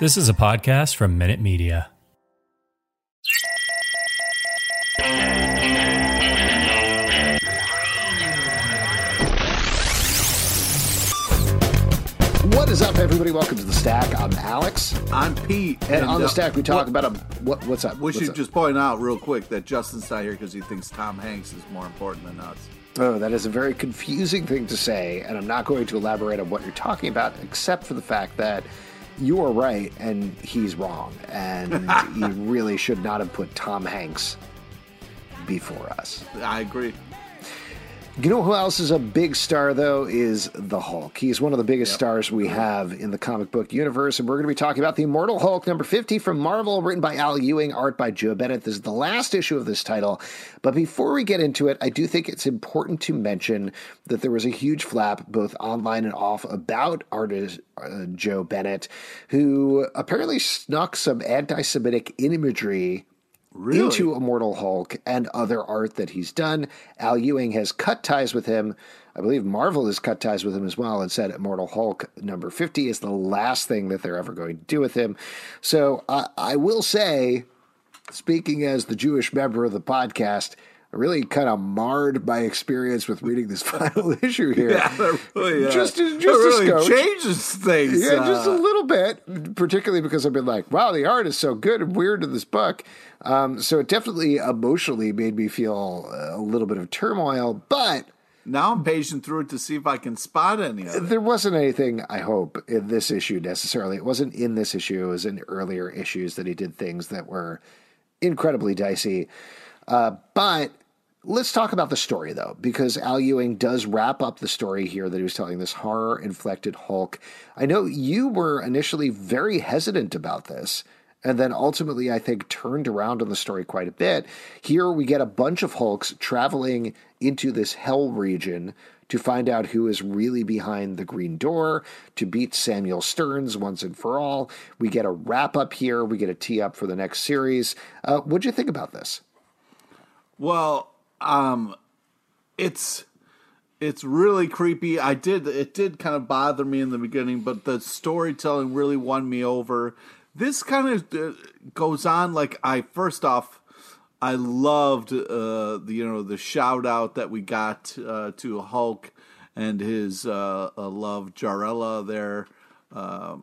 This is a podcast from Minute Media. What is up, everybody? Welcome to the Stack. I'm Alex, I'm Pete, and, on the uh, Stack we talk what- about a what? What's up? We What's should up? just point out real quick that Justin's not here because he thinks Tom Hanks is more important than us. Oh, that is a very confusing thing to say, and I'm not going to elaborate on what you're talking about, except for the fact that you are right and he's wrong, and he really should not have put Tom Hanks before us. I agree. You know who else is a big star, though, is the Hulk. He's one of the biggest Yep. stars we have in the comic book universe, and we're going to be talking about the Immortal Hulk number 50 from Marvel, written by Al Ewing, art by Joe Bennett. This is the last issue of this title. But before we get into it, I do think it's important to mention that there was a huge flap, both online and off, about artist uh, Joe Bennett, who apparently snuck some anti Semitic imagery Really? into Immortal Hulk and other art that he's done. Al Ewing has cut ties with him. I believe Marvel has cut ties with him as well and said Immortal Hulk number 50 is the last thing that they're ever going to do with him. So uh, I will say, speaking as the Jewish member of the podcast, really kind of marred my experience with reading this final issue here. Yeah, really, uh, Just- just really a scotch. changes things. Yeah, just a uh, little bit, particularly because I've been like, wow, the art is so good and weird in this book. Um, so it definitely emotionally made me feel a little bit of turmoil, but now I'm paging through it to see if I can spot any of it. there wasn't anything, I hope, in this issue necessarily. It wasn't in this issue, it was in earlier issues that he did things that were incredibly dicey. Uh, but let's talk about the story, though, because Al Ewing does wrap up the story here that he was telling this horror inflected Hulk. I know you were initially very hesitant about this. And then ultimately, I think, turned around on the story quite a bit. Here we get a bunch of Hulks traveling into this hell region to find out who is really behind the green door, to beat Samuel Stearns once and for all. We get a wrap up here. We get a tee up for the next series. Uh, what'd you think about this? Well, um, it's it's really creepy. I did it did kind of bother me in the beginning, but the storytelling really won me over. This kind of uh, goes on like I first off, I loved uh, the you know the shout out that we got uh, to Hulk and his uh, love Jarella there uh,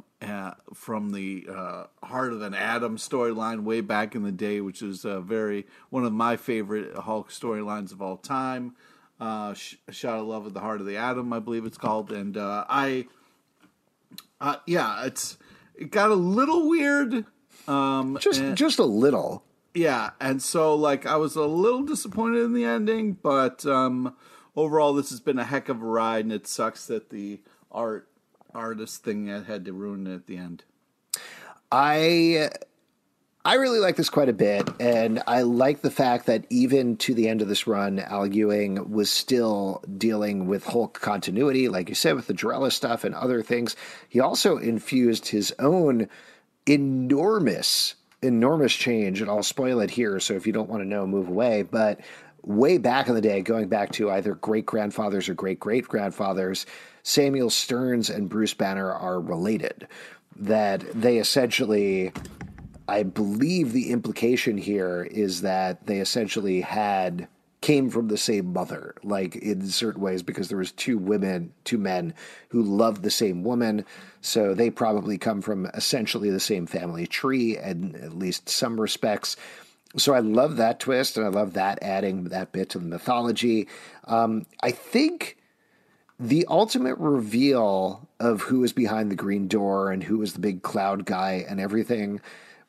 from the uh, Heart of an Atom storyline way back in the day, which is uh, very one of my favorite Hulk storylines of all time. Uh, Sh- Shout of Love at the Heart of the Atom, I believe it's called, and uh, I, uh, yeah, it's it got a little weird. Um, Just, and- just a little. yeah, and so like I was a little disappointed in the ending, but um, overall this has been a heck of a ride, and it sucks that the art artist thing that had to ruin it at the end. I I really like this quite a bit, and I like the fact that even to the end of this run, Al Ewing was still dealing with Hulk continuity, like you said, with the Jarella stuff and other things. He also infused his own enormous, enormous change, and I'll spoil it here. So if you don't want to know, move away. But way back in the day, going back to either great grandfathers or great great grandfathers, Samuel Stearns and Bruce Banner are related. That they essentially I believe the implication here is that they essentially had came from the same mother, like in certain ways, because there was two women, two men who loved the same woman, so they probably come from essentially the same family tree, in at least some respects. So I love that twist, and I love that adding that bit to the mythology. Um, I think the ultimate reveal of who is behind the green door and who is the big cloud guy and everything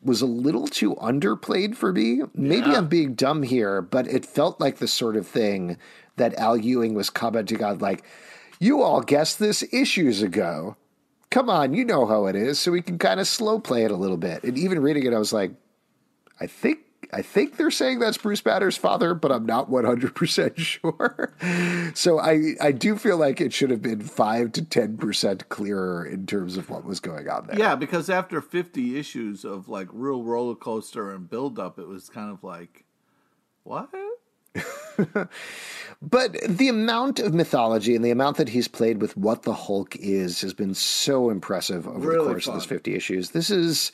was a little too underplayed for me. Maybe Yeah. I'm being dumb here, but it felt like the sort of thing that Al Ewing was commenting on, like, you all guessed this issues ago. come on, you know how it is. So we can kind of slow play it a little bit. And even reading it, I was like, I think I think they're saying that's Bruce Banner's father, but I'm not 100% sure. so I, I do feel like it should have been 5 to 10% clearer in terms of what was going on there. Yeah, because after 50 issues of like real roller coaster and build up, it was kind of like, what? but the amount of mythology and the amount that he's played with what the Hulk is has been so impressive over really the course fun. of this 50 issues. This is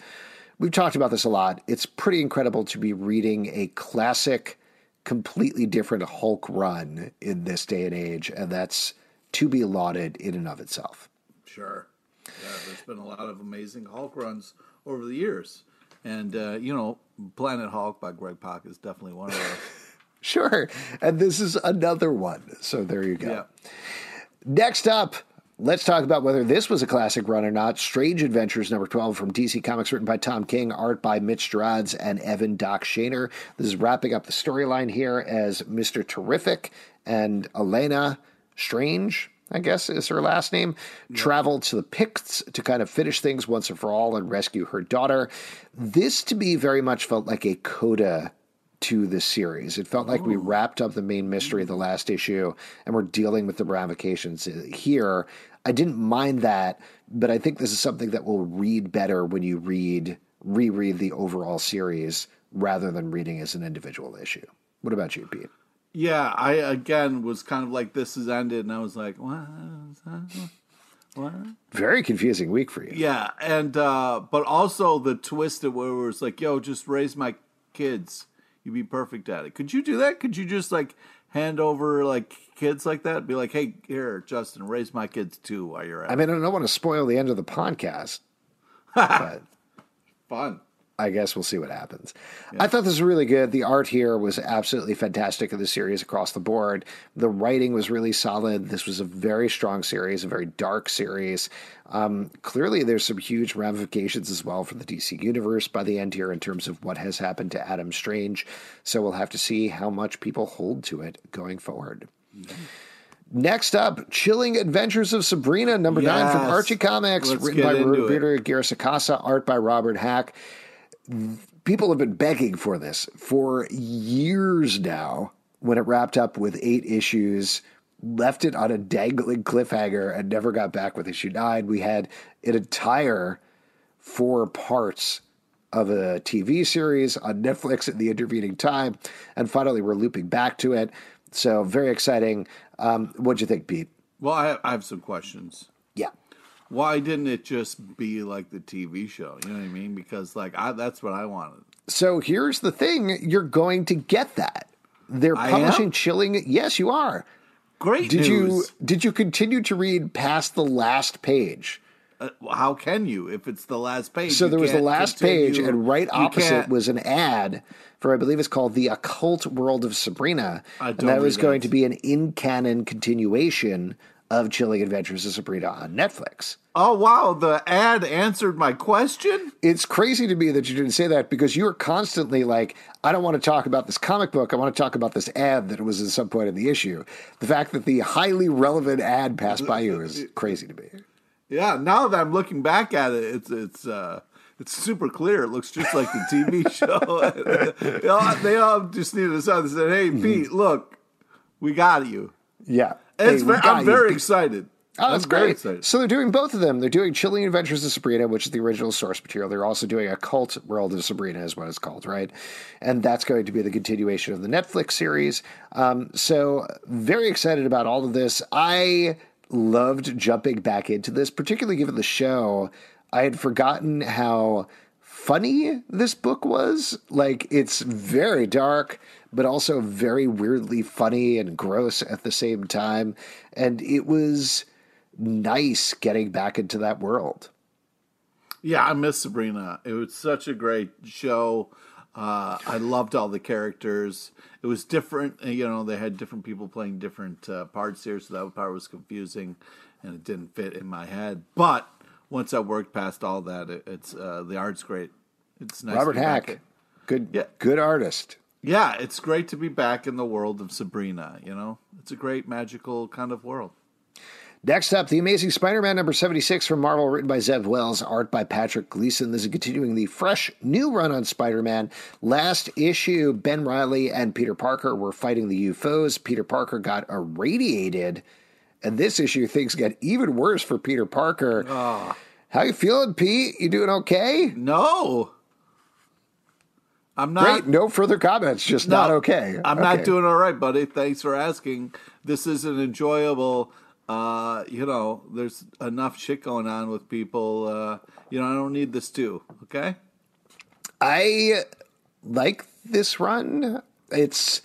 we've talked about this a lot. It's pretty incredible to be reading a classic, completely different Hulk run in this day and age, and that's to be lauded in and of itself. Sure. Yeah, there's been a lot of amazing Hulk runs over the years. And, uh, you know, Planet Hulk by Greg Pak is definitely one of those. sure. And this is another one. So there you go. Yeah. Next up, Let's talk about whether this was a classic run or not. Strange Adventures number 12 from DC Comics, written by Tom King, art by Mitch Gerads and Evan Doc Shaner. This is wrapping up the storyline here as Mr. Terrific and Elena Strange, I guess is her last name, yeah. travel to the Pykkts to kind of finish things once and for all and rescue her daughter. This to me very much felt like a coda to the series. It felt like we oh. wrapped up the main mystery of the last issue and we're dealing with the ramifications uh, here. I didn't mind that, but I think this is something that will read better when you read reread the overall series rather than reading as an individual issue. What about you, Pete? Yeah, I again was kind of like this has ended, and I was like, what? What? Very confusing week for you. Yeah, and uh, but also the twist of where it was like, yo, just raise my kids. You'd be perfect at it. Could you do that? Could you just like hand over like kids like that? Be like, hey, here, Justin, raise my kids too while you're at. I mean, I don't want to spoil the end of the podcast, but fun. I guess we'll see what happens. Yeah. I thought this was really good. The art here was absolutely fantastic of the series across the board. The writing was really solid. This was a very strong series, a very dark series. Um, clearly, there's some huge ramifications as well for the DC universe by the end here in terms of what has happened to Adam Strange. So we'll have to see how much people hold to it going forward. Next up, Chilling Adventures of Sabrina, number yes. nine from Archie Comics, Let's written by Roberto Aguirre-Sacasa, art by Robert Hack. People have been begging for this for years now when it wrapped up with eight issues left it on a dangling cliffhanger and never got back with issue nine. We had an entire four parts of a tv series on netflix in the intervening time and finally we're looping back to it so very exciting um, what'd you think pete well I have, I have some questions yeah why didn't it just be like the TV show? You know what I mean? Because like I, that's what I wanted. So here's the thing: you're going to get that. They're publishing? Chilling. Yes, you are. Great. Did news. you did you continue to read past the last page? Uh, how can you if it's the last page? So there was the last continue. page, and right opposite was an ad for I believe it's called the Occult World of Sabrina, and that was going that. to be an in canon continuation of Chilling Adventures of Sabrina on Netflix. Oh wow, the ad answered my question. It's crazy to me that you didn't say that because you were constantly like, I don't want to talk about this comic book. I want to talk about this ad that was at some point in the issue. The fact that the highly relevant ad passed by you is crazy to me. Yeah, now that I'm looking back at it, it's it's uh it's super clear. It looks just like the TV show. they, all, they all just needed a sign that said, "Hey, Pete, look, we got you." Yeah, hey, very, I'm very excited. Oh, that's great. So they're doing both of them. They're doing Chilling Adventures of Sabrina, which is the original source material. They're also doing Occult World of Sabrina, is what it's called, right? And that's going to be the continuation of the Netflix series. Um, so very excited about all of this. I loved jumping back into this, particularly given the show. I had forgotten how funny this book was. Like it's very dark, but also very weirdly funny and gross at the same time. And it was nice getting back into that world. Yeah, I miss Sabrina. It was such a great show. Uh, I loved all the characters. It was different. You know, they had different people playing different uh, parts here, so that part was confusing, and it didn't fit in my head. But once I worked past all that, it, it's uh, the art's great. It's nice. Robert Hack, good, yeah. good artist. Yeah, it's great to be back in the world of Sabrina. You know, it's a great magical kind of world. Next up, The Amazing Spider Man number 76 from Marvel, written by Zeb Wells, art by Patrick Gleason. This is continuing the fresh new run on Spider Man. Last issue, Ben Riley and Peter Parker were fighting the UFOs. Peter Parker got irradiated, and this issue, things get even worse for Peter Parker. Oh. How you feeling, Pete? You doing okay? No. I'm not. Great. No further comments. Just no, not okay. I'm Okay. not doing all right, buddy. Thanks for asking. This is an enjoyable. Uh, you know, there's enough shit going on with people. Uh, you know, I don't need this too. Okay. I like this run. It's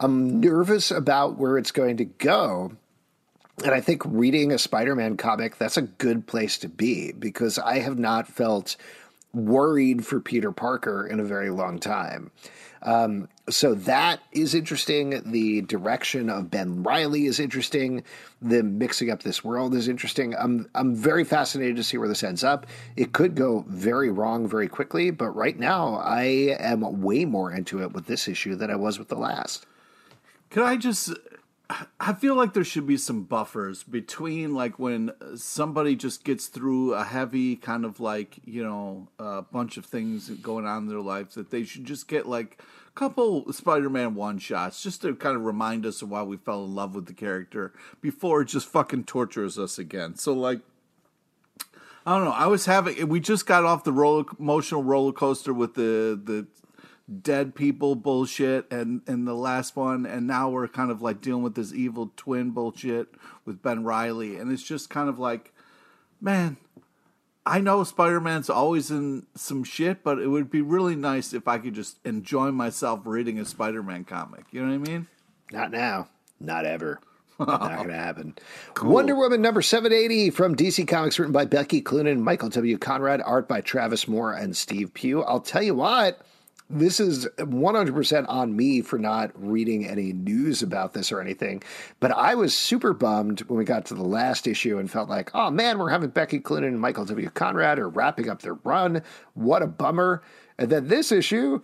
I'm nervous about where it's going to go. And I think reading a Spider-Man comic, that's a good place to be because I have not felt worried for Peter Parker in a very long time. Um, so that is interesting. The direction of Ben Riley is interesting. The mixing up this world is interesting. I'm I'm very fascinated to see where this ends up. It could go very wrong very quickly, but right now I am way more into it with this issue than I was with the last. Could I just? I feel like there should be some buffers between like when somebody just gets through a heavy kind of like you know a bunch of things going on in their lives that they should just get like couple Spider-Man one shots just to kind of remind us of why we fell in love with the character before it just fucking tortures us again. So like. I don't know. I was having. We just got off the roller emotional roller coaster with the the dead people bullshit and and the last one and now we're kind of like dealing with this evil twin bullshit with Ben Riley and it's just kind of like man I know Spider-Man's always in some shit but it would be really nice if I could just enjoy myself reading a Spider-Man comic you know what I mean Not now. Not ever. Not going to happen. Wonder Woman number 780 from DC Comics, written by Becky Cloonan, Michael W. Conrad, art by Travis Moore and Steve Pugh. I'll tell you what, this is 100% on me for not reading any news about this or anything. But I was super bummed when we got to the last issue and felt like, oh man, we're having Becky Cloonan and Michael W. Conrad are wrapping up their run. What a bummer. And then this issue,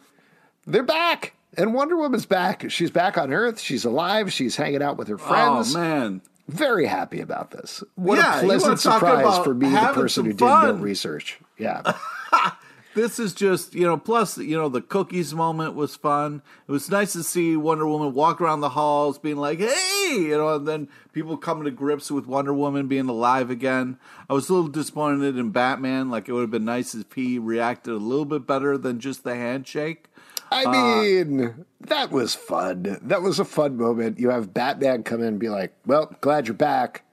they're back. And Wonder Woman's back. She's back on Earth. She's alive. She's hanging out with her friends. oh man Very happy about this. What Yeah, a pleasant surprise for me, the person who did no research. Yeah. this is just you know plus you know the cookies moment was fun it was nice to see wonder woman walk around the halls being like hey you know and then people coming to grips with wonder woman being alive again i was a little disappointed in batman like it would have been nice if he reacted a little bit better than just the handshake I uh, mean, that was fun. That was a fun moment. You have Batman come in and be like, well, glad you're back.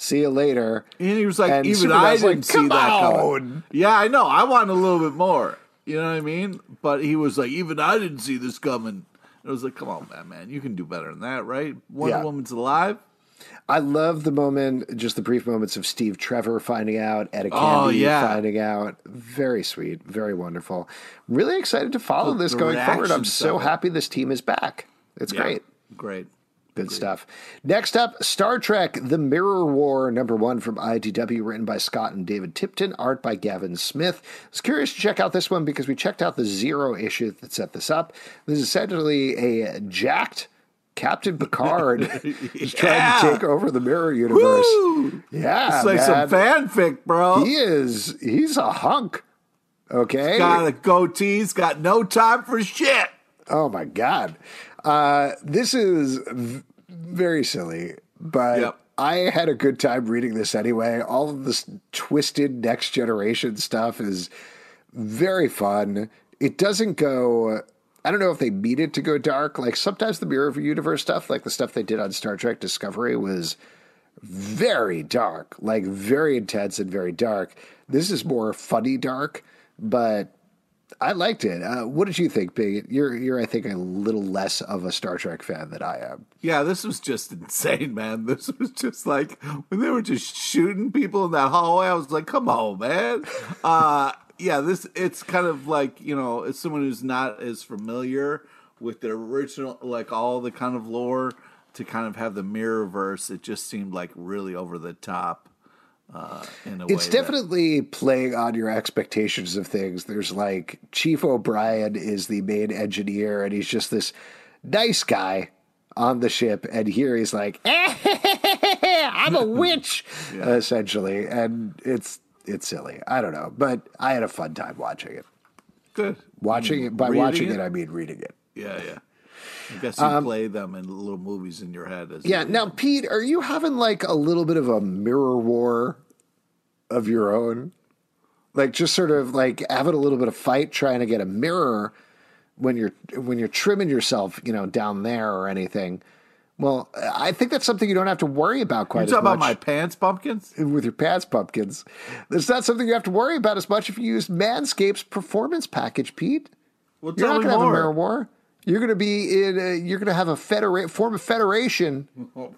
See you later. and he was like And even i Superman's like, didn't see "Come that coming yeah i know i want a little bit more you know what i mean but he was like even i didn't see this coming And I was like come on batman you can do better than that right wonder Yeah. woman's alive I love the moment, just the brief moments of Steve Trevor finding out, Etta Candy Oh, yeah. finding out. Very sweet, very wonderful. Really excited to follow The- this the going forward. I'm so happy this team is back. It's Yeah. great. great Good stuff. Next up, Star Trek The Mirror War, number one from IDW, written by Scott and David Tipton, art by Gavin Smith. I was curious to check out this one because we checked out the zero issue that set this up. This is essentially a jacked Captain Picard who's trying to take over the Mirror Universe. Woo! Yeah, It's like some fanfic, bro. He is, he's a hunk. Okay. got a goatee. He's got no time for shit. Oh my god, uh, this is very silly, but Yep. I had a good time reading this anyway. All of this twisted next generation stuff is very fun. It doesn't go. I don't know if they mean it to go dark. Like sometimes the Mirror of Universe stuff, like the stuff they did on Star Trek Discovery, was very dark, like very intense and very dark. This is more funny dark, but I liked it. Uh, what did you think, Big? You're you're I think a little less of a Star Trek fan than I am. Yeah, this was just insane, man. This was just like when they were just shooting people in that hallway. I was like, "Come on, man." Uh, yeah, this it's kind of like you know, as someone who's not as familiar with the original, like all the kind of lore, to kind of have the mirror verse. it just seemed like really over the top. Uh, in a way, It's that- definitely playing on your expectations of things. There's like Chief O'Brien is the main engineer, and he's just this nice guy on the ship, and here he's like, I'm a witch, essentially, and it's it's silly. I don't know, but I had a fun time watching it. Good. Watching it by Reading watching it? it? I mean reading it. Yeah, yeah. I guess you play them in little movies in your head. As Um, Yeah. you- Now, Pete, are you having like a little bit of a mirror war of your own? Like just sort of like having a little bit of fight trying to get a mirror when you're when you're trimming yourself, you know, down there or anything. Well, I think that's something you don't have to worry about You quite talking as much about my pants pumpkins? with your pants pumpkins. It's not something you have to worry about as much if you use Manscaped's performance package, Pete. Well, You're not going to have a mirror war. You're going to be in. A, you're going to have a federa- form of federation Oh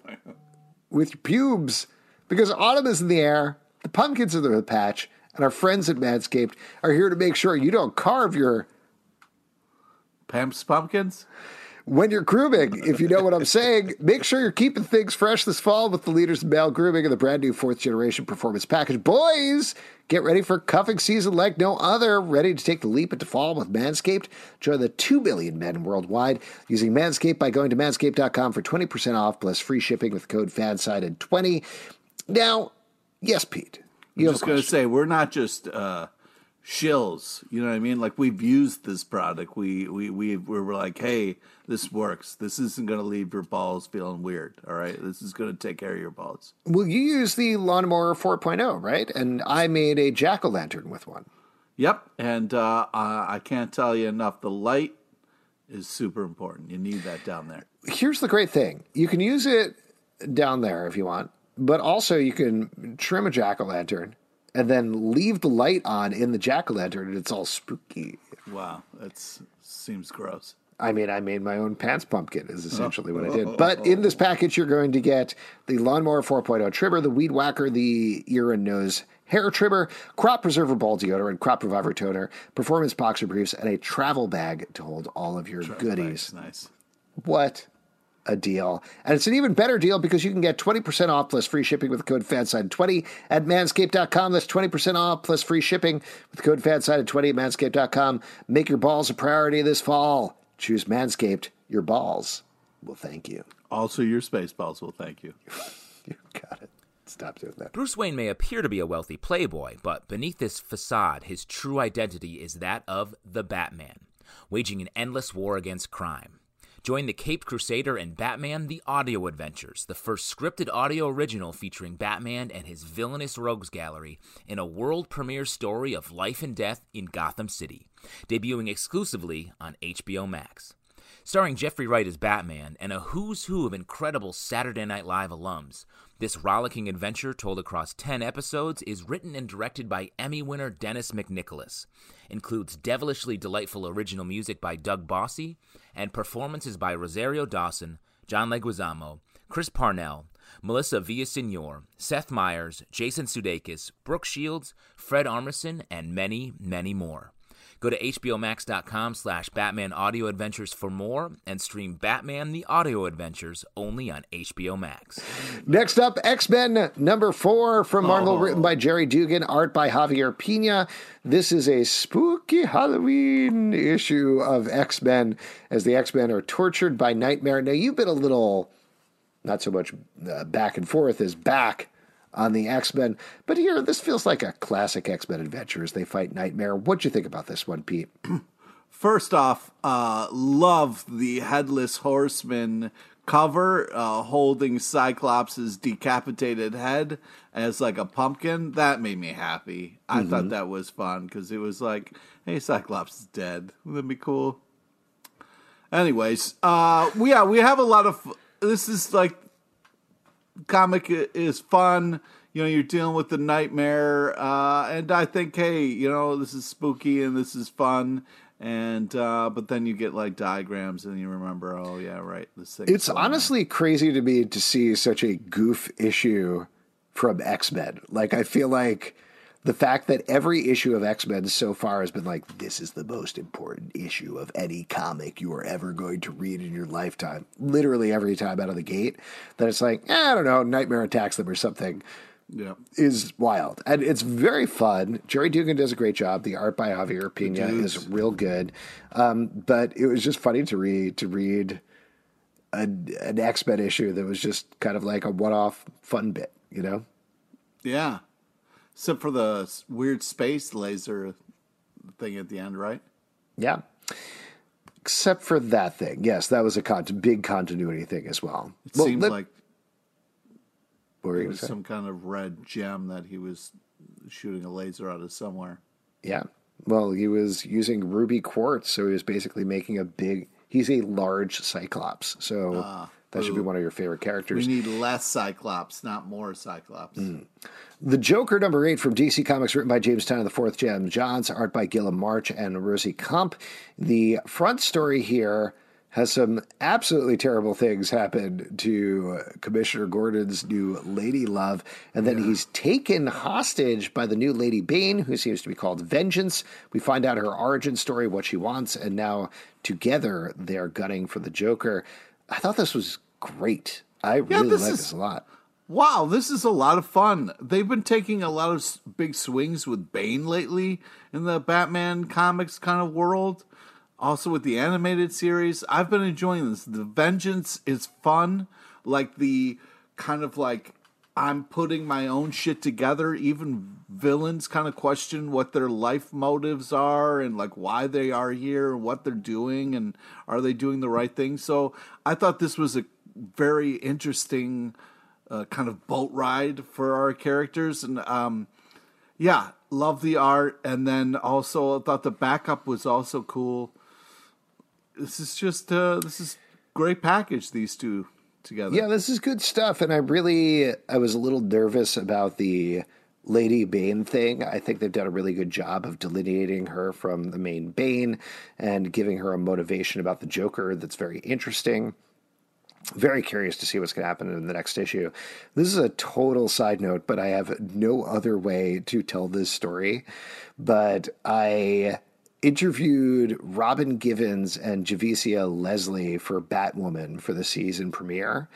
with your pubes because autumn is in the air. The pumpkins are the patch, and our friends at Manscaped are here to make sure you don't carve your Pamps pumpkins? When you're grooming. If you know what I'm saying, make sure you're keeping things fresh this fall with the leaders in male grooming and the brand new fourth generation performance package. Boys, get ready for cuffing season like no other. Ready to take the leap into fall with Manscaped? Join the 2 million men worldwide using Manscaped by going to manscaped.com for 20% off plus free shipping with code FANSIDED20. Now, yes, Pete. You have just going to say we're not just uh, shills. You know what I mean? Like we've used this product. We we we we were like, hey, this works. This isn't going to leave your balls feeling weird. All right, this is going to take care of your balls. Well, you use the Lawnmower 4.0, right? And I made a jack o' lantern with one. Yep, and uh, I I can't tell you enough. The light is super important. You need that down there. here's the great thing you can use it down there if you want but also you can trim a jack-o'-lantern and then leave the light on in the jack-o'-lantern and it's all spooky Wow, that seems gross. i mean i made my own pants pumpkin is essentially what i did oh. but in this package you're going to get the lawnmower 4.0 trimmer the weed whacker the ear and nose hair trimmer crop preserver ball deodorant and crop reviver toner performance boxer briefs and a travel bag to hold all of your goodies Nice, nice. What a deal. And it's an even better deal because you can get 20% off plus free shipping with the code FANSIDED20 at manscaped.com. That's 20% off plus free shipping with the code FANSIDED20 at manscaped.com. Make your balls a priority this fall. Choose Manscaped. Your balls will thank you. Also, your space balls will thank you. You got it. Stop doing that. Bruce Wayne may appear to be a wealthy playboy, but beneath this facade, his true identity is that of the Batman, waging an endless war against crime. Join the Caped Crusader and Batman The Audio Adventures, the first scripted audio original featuring Batman and his villainous rogues gallery in a world premiere story of life and death in Gotham City, debuting exclusively on HBO Max. Starring Jeffrey Wright as Batman and a who's who of incredible Saturday Night Live alums, this rollicking adventure told across 10 episodes is written and directed by Emmy winner Dennis McNicholas, includes devilishly delightful original music by Doug Bossi, and performances by Rosario Dawson, John Leguizamo, Chris Parnell, Melissa Villasenor, Seth Meyers, Jason Sudeikis, Brooke Shields, Fred Armisen, and many, many more. Go to hbomax.com slash Batman Audio Adventures for more and stream Batman the Audio Adventures only on HBO Max. Next up, X Men number four from Marvel, written by Gerry Duggan, art by Javier Pina. This is a spooky Halloween issue of X Men as the X Men are tortured by Nightmare. Now, you've been a little, not so much uh, back and forth as back on the X Men, but here, this feels like a classic X Men adventure as they fight Nightmare. What'd you think about this one, Pete? First off, uh, love the headless horseman cover uh, holding Cyclops' decapitated head as like a pumpkin. That made me happy. I thought that was fun because it was like, hey, Cyclops is dead. Wouldn't that be cool? Anyways, uh, we- yeah, we have a lot of. This is like comic is fun. You know, you're dealing with the nightmare, uh, and I think, hey, you know, this is spooky and this is fun. And uh, but then you get like diagrams, and you remember, oh yeah, right. This thing. It's honestly crazy to me to see such a goof issue from X Men. Like, I feel like the fact that every issue of X Men so far has been like, this is the most important issue of any comic you are ever going to read in your lifetime. Literally every time out of the gate, that it's like, eh, I don't know, Nightmare attacks them or something yeah. is wild and it's very fun. Gerry Duggan does a great job. The art by Javier Pina is real good, um, but it was just funny to read to read a, an X Men issue that was just kind of like a one off fun bit, you know? Yeah. Except for the weird space laser thing at the end, right? Yeah. Except for that thing. Yes, that was a con- big continuity thing as well. It Well, seemed let- like what were you it was say? some kind of red gem that he was shooting a laser out of somewhere. Yeah. Well, he was using ruby quartz, so he was basically making a big. He's a large Cyclops, so ah. That should be one of your favorite characters. We need less Cyclops, not more Cyclops. Mm. The Joker number eight from DC Comics, written by James Tynion, the fourth Sam Johns, art by Guillem March and Rosi Kämpe. The front story here has some absolutely terrible things happen to Commissioner Gordon's new Lady Love, and then he's taken hostage by the new Lady Bane, who seems to be called Vengeance. We find out her origin story, what she wants, and now together they're gunning for the Joker. I thought this was great. I really this like is- this a lot. Wow, this is a lot of fun. They've been taking a lot of big swings with Bane lately in the Batman comics kind of world. Also with the animated series. I've been enjoying this. The Vengeance is fun. Like the kind of like I'm putting my own shit together. Even villains kind of question what their life motives are and like why they are here and what they're doing and are they doing the right thing. So I thought this was a very interesting uh, kind of boat ride for our characters and um yeah love the art and then also I thought the backup was also cool this is just uh this is great package these two together Yeah, this is good stuff, and I really I was a little nervous about the Lady Bane thing. I think they've done a really good job of delineating her from the main Bane and giving her a motivation about the Joker that's very interesting. Very curious to see what's going to happen in the next issue. This is a total side note, but I have no other way to tell this story. But I interviewed Robin Givens and Javicia Leslie for Batwoman for the season premiere.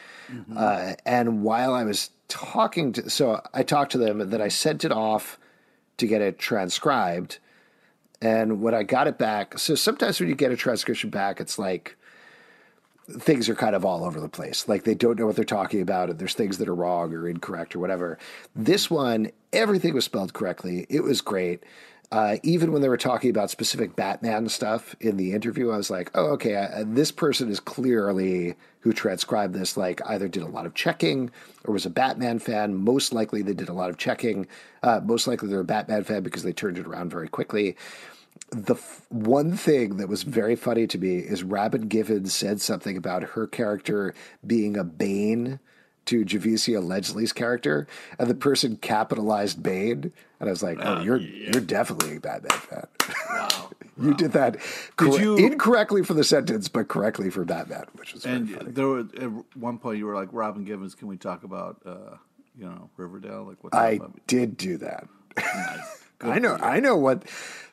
Uh, and while I was talking to, so I talked to them and then I sent it off to get it transcribed. And when I got it back, so sometimes when you get a transcription back, it's like, things are kind of all over the place. Like they don't know what they're talking about, and there's things that are wrong or incorrect or whatever. This one, everything was spelled correctly. It was great. Uh, even when they were talking about specific Batman stuff in the interview, I was like, "Oh, okay. Uh, this person is clearly who transcribed this. Like, either did a lot of checking or was a Batman fan. Most likely, they did a lot of checking. Uh, most likely, they're a Batman fan because they turned it around very quickly." the f- one thing that was very funny to me is Robin Givens said something about her character being a bane to Javicia Leslie's character, and the person capitalized Bane, and I was like, "Oh, you're you're definitely a Batman fan." wow you did that cor- you- incorrectly for the sentence, but correctly for Batman, which was and there were at one point you were like Robin Givens can we talk about uh you know Riverdale like what's I did do that. nice. I know. I know what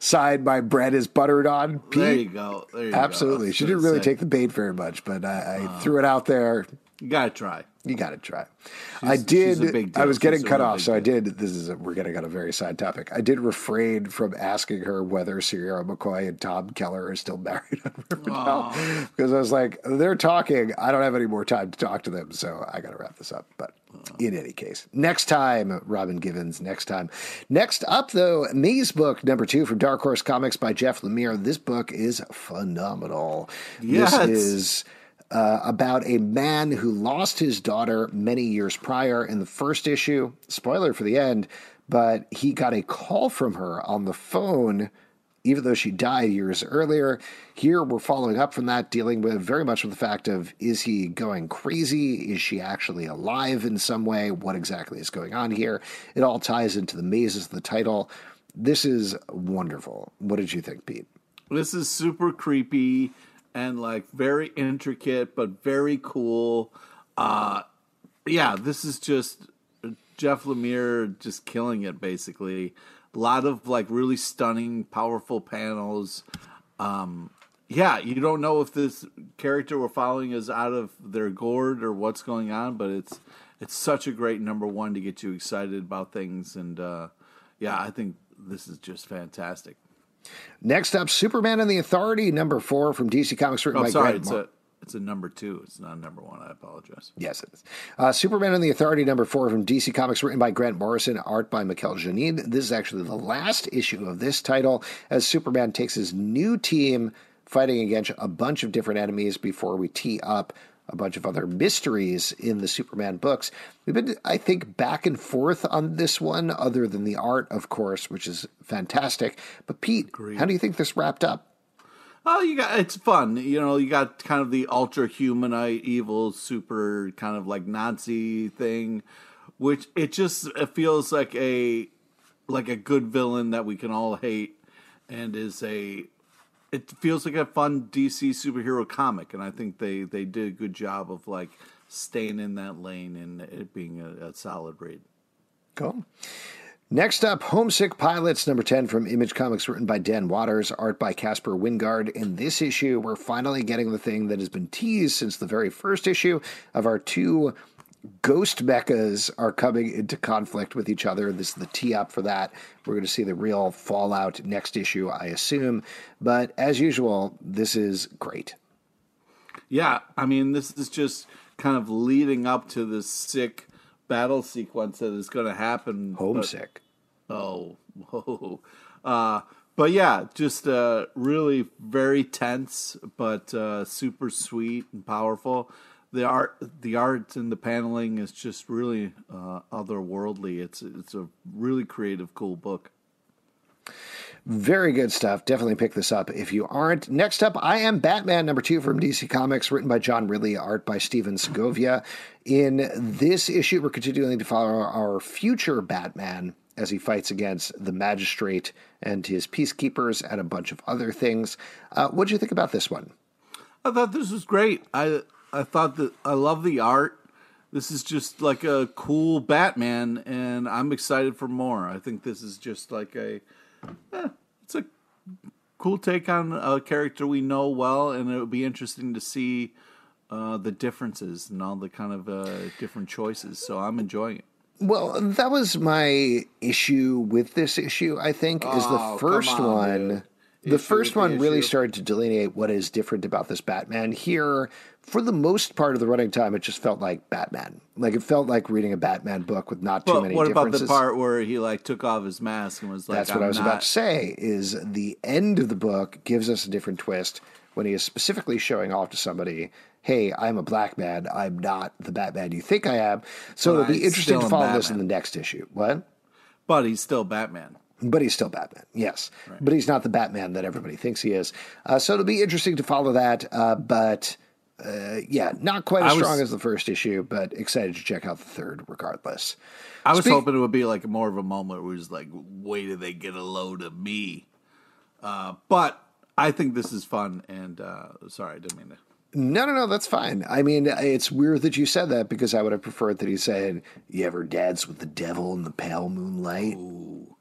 side my bread is buttered on. Pete. there you go there you. Absolutely. Was She didn't really say, take the bait very much, but I, Uh. I threw it out there. you gotta try You got to try. I she's did. big deal. I was getting cut off, so I did. This is a, we're getting on a very side topic. I did refrain from asking her whether Sierra McCoy and Tom Keller are still married because I was like, they're talking. I don't have any more time to talk to them, so I got to wrap this up. But in any case, next time, Robin Givens. Next time. Next up, though, Mazebook number two from Dark Horse Comics by Jeff Lemire. This book is phenomenal. Yes. This is uh, about a man who lost his daughter many years prior in the first issue. Spoiler for the end, but he got a call from her on the phone, even though she died years earlier. Here we're following up from that, dealing with very much with the fact of is he going crazy? Is she actually alive in some way? What exactly is going on here? It all ties into the mazes of the title. This is wonderful. What did you think, Pete? This is super creepy and like very intricate, but very cool. Uh, yeah, this is just Jeff Lemire just killing it. Basically, a lot of like really stunning, powerful panels. Um, yeah, you don't know if this character we're following is out of their gourd or what's going on, but it's it's such a great number one to get you excited about things, and uh, yeah, I think this is just fantastic. Next up, Superman and the Authority, number four from DC Comics, written Oh, by sorry, Grant it's a it's a number two. It's not a number one. I apologize. Yes, it is. Uh, Superman and the Authority, number four from DC Comics, written by Grant Morrison, art by Mikel Janin. This is actually the last issue of this title as Superman takes his new team fighting against a bunch of different enemies before we tee up a bunch of other mysteries in the Superman books. We've been, I think, back and forth on this one, other than the art, of course, which is fantastic. But Pete, Agreed. how do you think this wrapped up? Oh, you got it's fun. You know, you got kind of the ultra humanite, evil, super kind of like Nazi thing, which it just it feels like a like a good villain that we can all hate, and is a it feels like a fun DC superhero comic, and I think they they did a good job of like staying in that lane and it being a, a solid read. Cool. Next up, Homesick Pilots, number 10 from Image Comics, written by Dan Watters, art by Caspar Wijngaard. In this issue, we're finally getting the thing that has been teased since the very first issue of our two ghost mechas are coming into conflict with each other. This is the tee up for that. We're going to see the real fallout next issue, I assume. But as usual, this is great. Yeah, I mean, this is just kind of leading up to this sick battle sequence that is going to happen. Homesick. But, oh, whoa. Uh, but yeah, just uh, really very tense, but uh, super sweet and powerful. The art, the art and the paneling is just really uh, otherworldly. It's it's a really creative, cool book. Very good stuff. Definitely pick this up if you aren't. Next up, I Am Batman, number two from DC Comics, written by John Ridley, art by Stephen Segovia. In this issue, we're continuing to follow our future Batman as he fights against the magistrate and his peacekeepers and a bunch of other things. Uh, what do you think about this one? I thought this was great. I I thought that I love the art. This is just like a cool Batman, and I'm excited for more. I think this is just like a eh, it's a cool take on a character we know well, and it would be interesting to see uh, the differences and all the kind of uh, different choices. So I'm enjoying it. Well, that was my issue with this issue. I think is the oh, first on, one. Dude. The issue first one really started to delineate what is different about this Batman. Here, for the most part of the running time, it just felt like Batman. Like it felt like reading a Batman book with not too but many. What about the part where he like took off his mask and was like? That's what i was not... about to say. Is the end of the book gives us a different twist when he is specifically showing off to somebody, "Hey, I'm a black man. I'm not the Batman you think I am." So but it'll be interesting to follow this in the next issue. What? But he's still Batman. But he's still Batman, yes. Right. But he's not the Batman that everybody thinks he is. Uh, so it'll be interesting to follow that. Uh, but uh, yeah, not quite as was, strong as the first issue, but excited to check out the third regardless. I was Spe- hoping it would be like more of a moment where it was like, wait till they get a load of me. Uh, but I think this is fun, and uh, sorry, I didn't mean to. No, no, no, that's fine. I mean, it's weird that you said that because I would have preferred that he said, "You ever dance with the devil in the pale moonlight?" Ooh.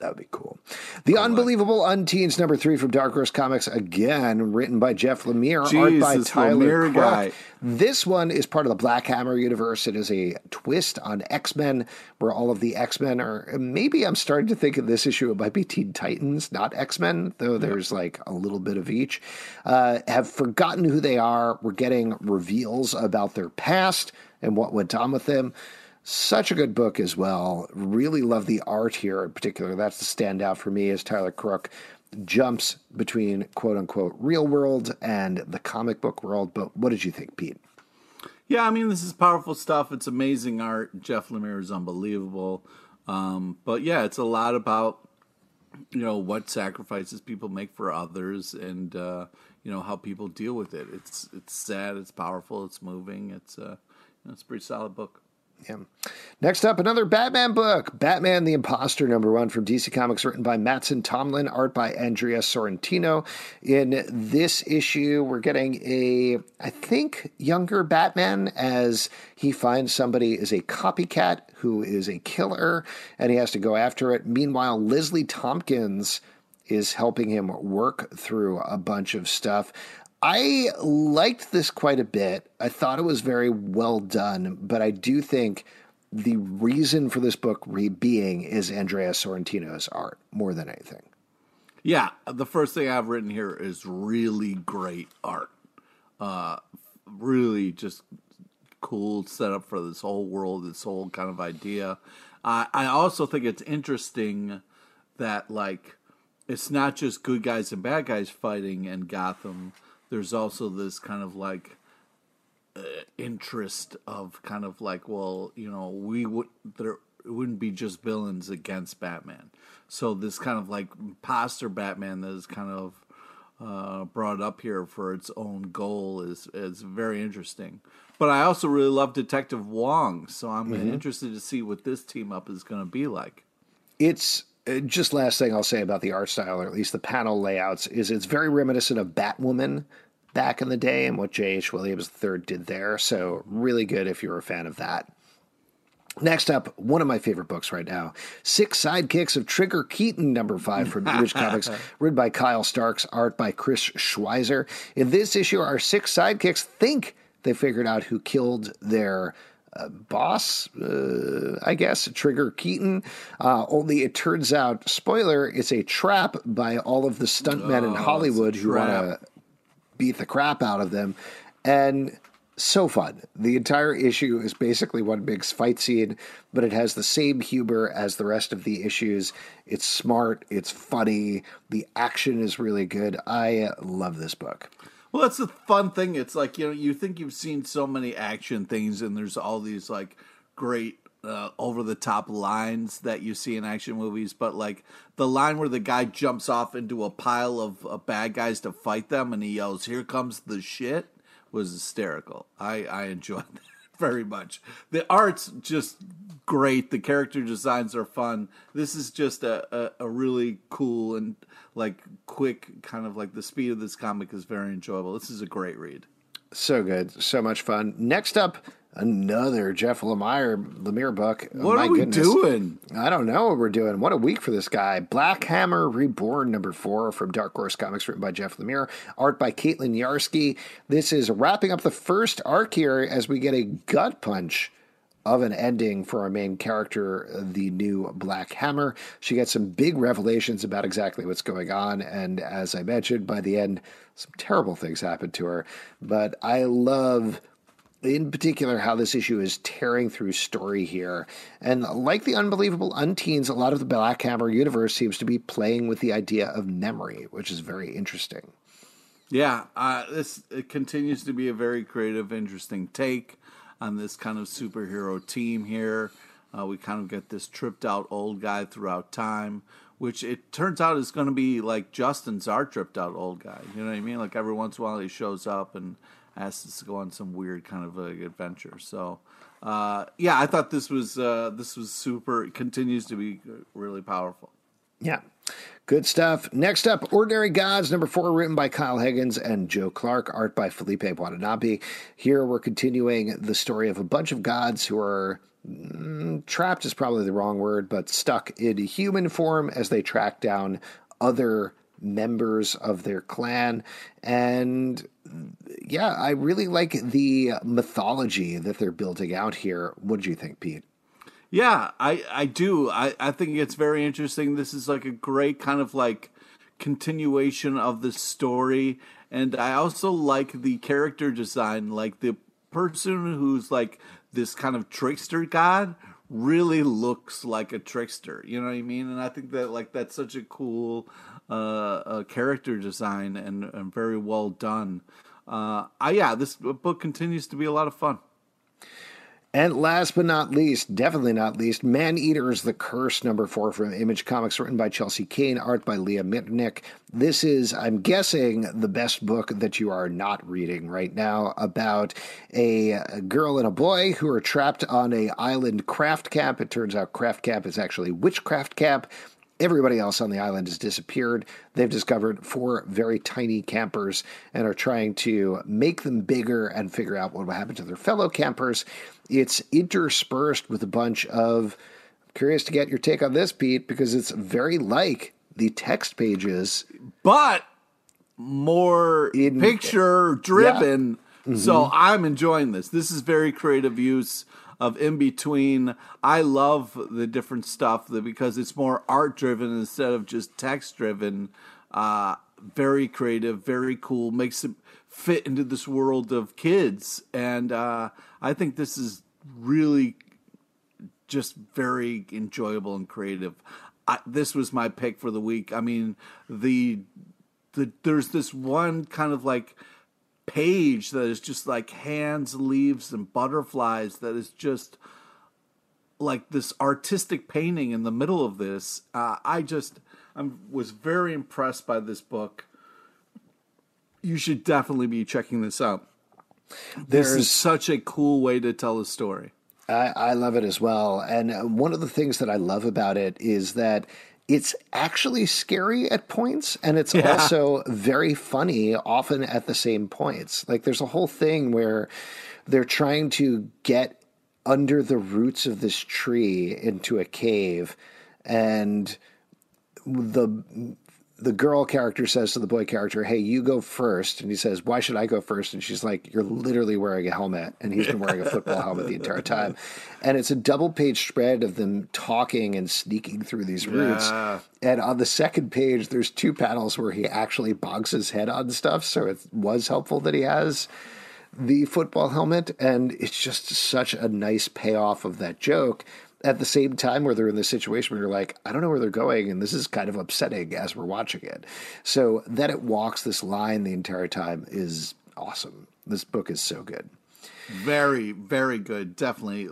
That would be cool. The Unbelievable Unteens number three from Dark Horse Comics, again written by Jeff Lemire, Jesus, art by Tyler Lemire guy. This one is part of the Black Hammer universe. It is a twist on X Men, where all of the X Men are. Maybe I'm starting to think of this issue it might be Teen Titans, not X Men, though there's like a little bit of each. Uh, have forgotten who they are. We're getting reveals about their past and what went on with them. Such a good book as well. Really love the art here in particular. That's the standout for me as Tyler Crook jumps between quote unquote real world and the comic book world. But what did you think, Pete? Yeah, I mean, this is powerful stuff. It's amazing art. Jeff Lemire is unbelievable. Um, but yeah, it's a lot about you know what sacrifices people make for others and uh, you know how people deal with it. It's it's sad. It's powerful. It's moving. It's uh, you know, it's a pretty solid book. Yeah. Next up, another Batman book, Batman the Imposter, number one from DC Comics, written by Mattson Tomlin, art by Andrea Sorrentino. In this issue, we're getting a, I think, younger Batman as he finds somebody is a copycat who is a killer, and he has to go after it. Meanwhile, Leslie Tompkins is helping him work through a bunch of stuff. I liked this quite a bit. I thought it was very well done, but I do think the reason for this book re- being is Andrea Sorrentino's art more than anything. Yeah, the first thing I've written here is really great art. uh, really just cool setup for this whole world, this whole kind of idea. Uh, I also think it's interesting that like it's not just good guys and bad guys fighting in Gotham. There's also this kind of like uh, interest of kind of like, well, you know, we would there it wouldn't be just villains against Batman. So this kind of like imposter Batman that is kind of uh, brought up here for its own goal is is very interesting. But I also really love Detective Wong, so I'm mm-hmm. interested to see what this team up is going to be like. It's Uh, just last thing I'll say about the art style, or at least the panel layouts, is it's very reminiscent of Batwoman back in the day and what J.H. Williams III did there. So really good if you're a fan of that. Next up, one of my favorite books right now, Six Sidekicks of Trigger Keaton, number five from Image Comics, written by Kyle Starks, art by Chris Schweizer. In this issue, our six sidekicks think they figured out who killed their uh, boss, uh, I guess, Trigger Keaton. Uh, only it turns out, spoiler, it's a trap by all of the stuntmen oh, in Hollywood who want to beat the crap out of them. And so fun. The entire issue is basically one big fight scene, but it has the same humor as the rest of the issues. It's smart, it's funny, the action is really good. I love this book. Well, that's the fun thing. It's like, you know, you think you've seen so many action things, and there's all these like great uh, over the top lines that you see in action movies, but like the line where the guy jumps off into a pile of uh, bad guys to fight them and he yells, Here comes the shit, was hysterical. I, I enjoyed that very much. The art's just great. The character designs are fun. This is just a, a, a, really cool and like quick kind of like the speed of this comic is very enjoyable. This is a great read. So good. So much fun. Next up, another Jeff Lemire Lemire book. Oh, what My are we goodness. doing? I don't know what we're doing. What a week for this guy. Black Hammer Reborn number four from Dark Horse Comics, written by Jeff Lemire, art by Caitlin Yarsky. This is wrapping up the first arc here as we get a gut punch of an ending for our main character, the new Black Hammer. She gets some big revelations about exactly what's going on, and as I mentioned, by the end, some terrible things happen to her. But I love in particular how this issue is tearing through story here. And like the Unbelievable Unteens, a lot of the Black Hammer universe seems to be playing with the idea of memory, which is very interesting. Yeah, uh, this it continues to be a very creative, interesting take on this kind of superhero team here. Uh, we kind of get this tripped out old guy throughout time, which it turns out is going to be like Justin's our tripped out old guy. You know what I mean? Like every once in a while he shows up and asks us to go on some weird kind of adventure. So, uh, yeah, I thought this was uh, this was super. It continues to be really powerful. Yeah. Good stuff. Next up, Ordinary Gods, number four, written by Kyle Higgins and Joe Clark, art by Felipe Watanabe. Here we're continuing the story of a bunch of gods who are mm, trapped, is probably the wrong word, but stuck in human form as they track down other members of their clan. And yeah, I really like the mythology that they're building out here. What do you think, Pete? Yeah, I, I do. I, I think it's very interesting. This is like a great kind of like continuation of the story. And I also like the character design. Like the person who's like this kind of trickster god really looks like a trickster. You know what I mean? And I think that like that's such a cool uh, character design and, and very well done. Uh, I, yeah, this book continues to be a lot of fun. And last but not least, definitely not least, Man Eaters the Curse, number four from Image Comics, written by Chelsea Cain, art by Lia Miternique. This is, I'm guessing, the best book that you are not reading right now about a, girl and a boy who are trapped on a island craft camp. It turns out craft camp is actually witchcraft camp. Everybody else on the island has disappeared. They've discovered four very tiny campers and are trying to make them bigger and figure out what will happen to their fellow campers. It's interspersed with a bunch of. I'm curious to get your take on this, Pete, because it's very like the text pages, but more in, picture driven. Yeah. Mm-hmm. So I'm enjoying this. This is very creative use of in between. I love the different stuff because it's more art driven instead of just text driven. Uh, very creative, very cool, makes it fit into this world of kids. And uh, I think this is really just very enjoyable and creative. I, this was my pick for the week. I mean, the the there's this one kind of like page that is just like hands, leaves, and butterflies that is just like this artistic painting in the middle of this. Uh, I just I was very impressed by this book. You should definitely be checking this out. This There's- is such a cool way to tell a story. I, I love it as well. And uh, one of the things that I love about it is that it's actually scary at points and it's also very funny often at the same points. Like there's a whole thing where they're trying to get under the roots of this tree into a cave and the the girl character says to the boy character, "Hey, you go first. and he says, "Why should I go first? And she's like, "You're literally wearing a helmet." And he's been wearing a football helmet the entire time. And it's a double page spread of them talking and sneaking through these roots. Yeah. And on the second page, there's two panels where he actually bonks his head on stuff. So it was helpful that he has the football helmet, and it's just such a nice payoff of that joke. At the same time, where they're in this situation where you're like, I don't know where they're going, and this is kind of upsetting as we're watching it. So that it walks this line the entire time is awesome. This book is so good. Very, very good. Definitely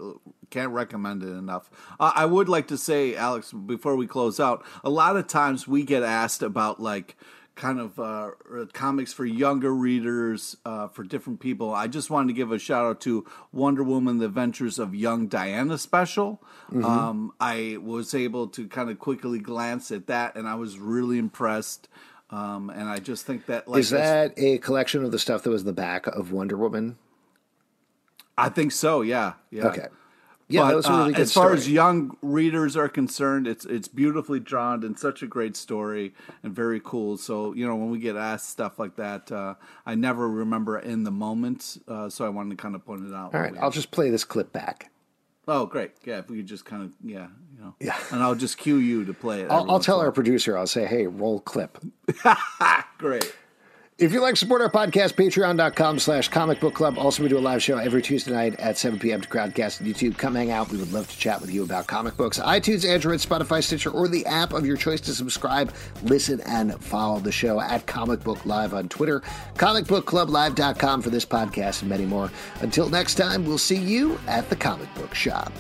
can't recommend it enough. Uh, I would like to say, Alex, before we close out, a lot of times we get asked about like kind of uh, comics for younger readers, uh, for different people. I just wanted to give a shout out to Wonder Woman: The Adventures of Young Diana special. Um, I was able to kind of quickly glance at that, and I was really impressed. Um, and I just think that like Is that a collection of the stuff that was in the back of Wonder Woman? I think so. Yeah. Yeah. Okay. Yeah, but, that was a really uh, good as far story. as young readers are concerned, it's it's beautifully drawn and such a great story and very cool. So you know when we get asked stuff like that, uh, I never remember in the moment. Uh, so I wanted to kind of point it out. All right, I'll just play this clip back. Oh, great! Yeah, if we could just kind of yeah, you know, Yeah. and I'll just cue you to play it. I'll, I'll tell our producer, I'll say, hey, roll clip. great. If you'd like support our podcast, patreon.com slash comic book club. Also, we do a live show every Tuesday night at 7 p.m. to Crowdcast and YouTube. Come hang out. We would love to chat with you about comic books. iTunes, Android, Spotify, Stitcher, or the app of your choice to subscribe, listen, and follow the show at Comic Book Live on Twitter, comicbookclublive.com for this podcast and many more. Until next time, we'll see you at the comic book shop.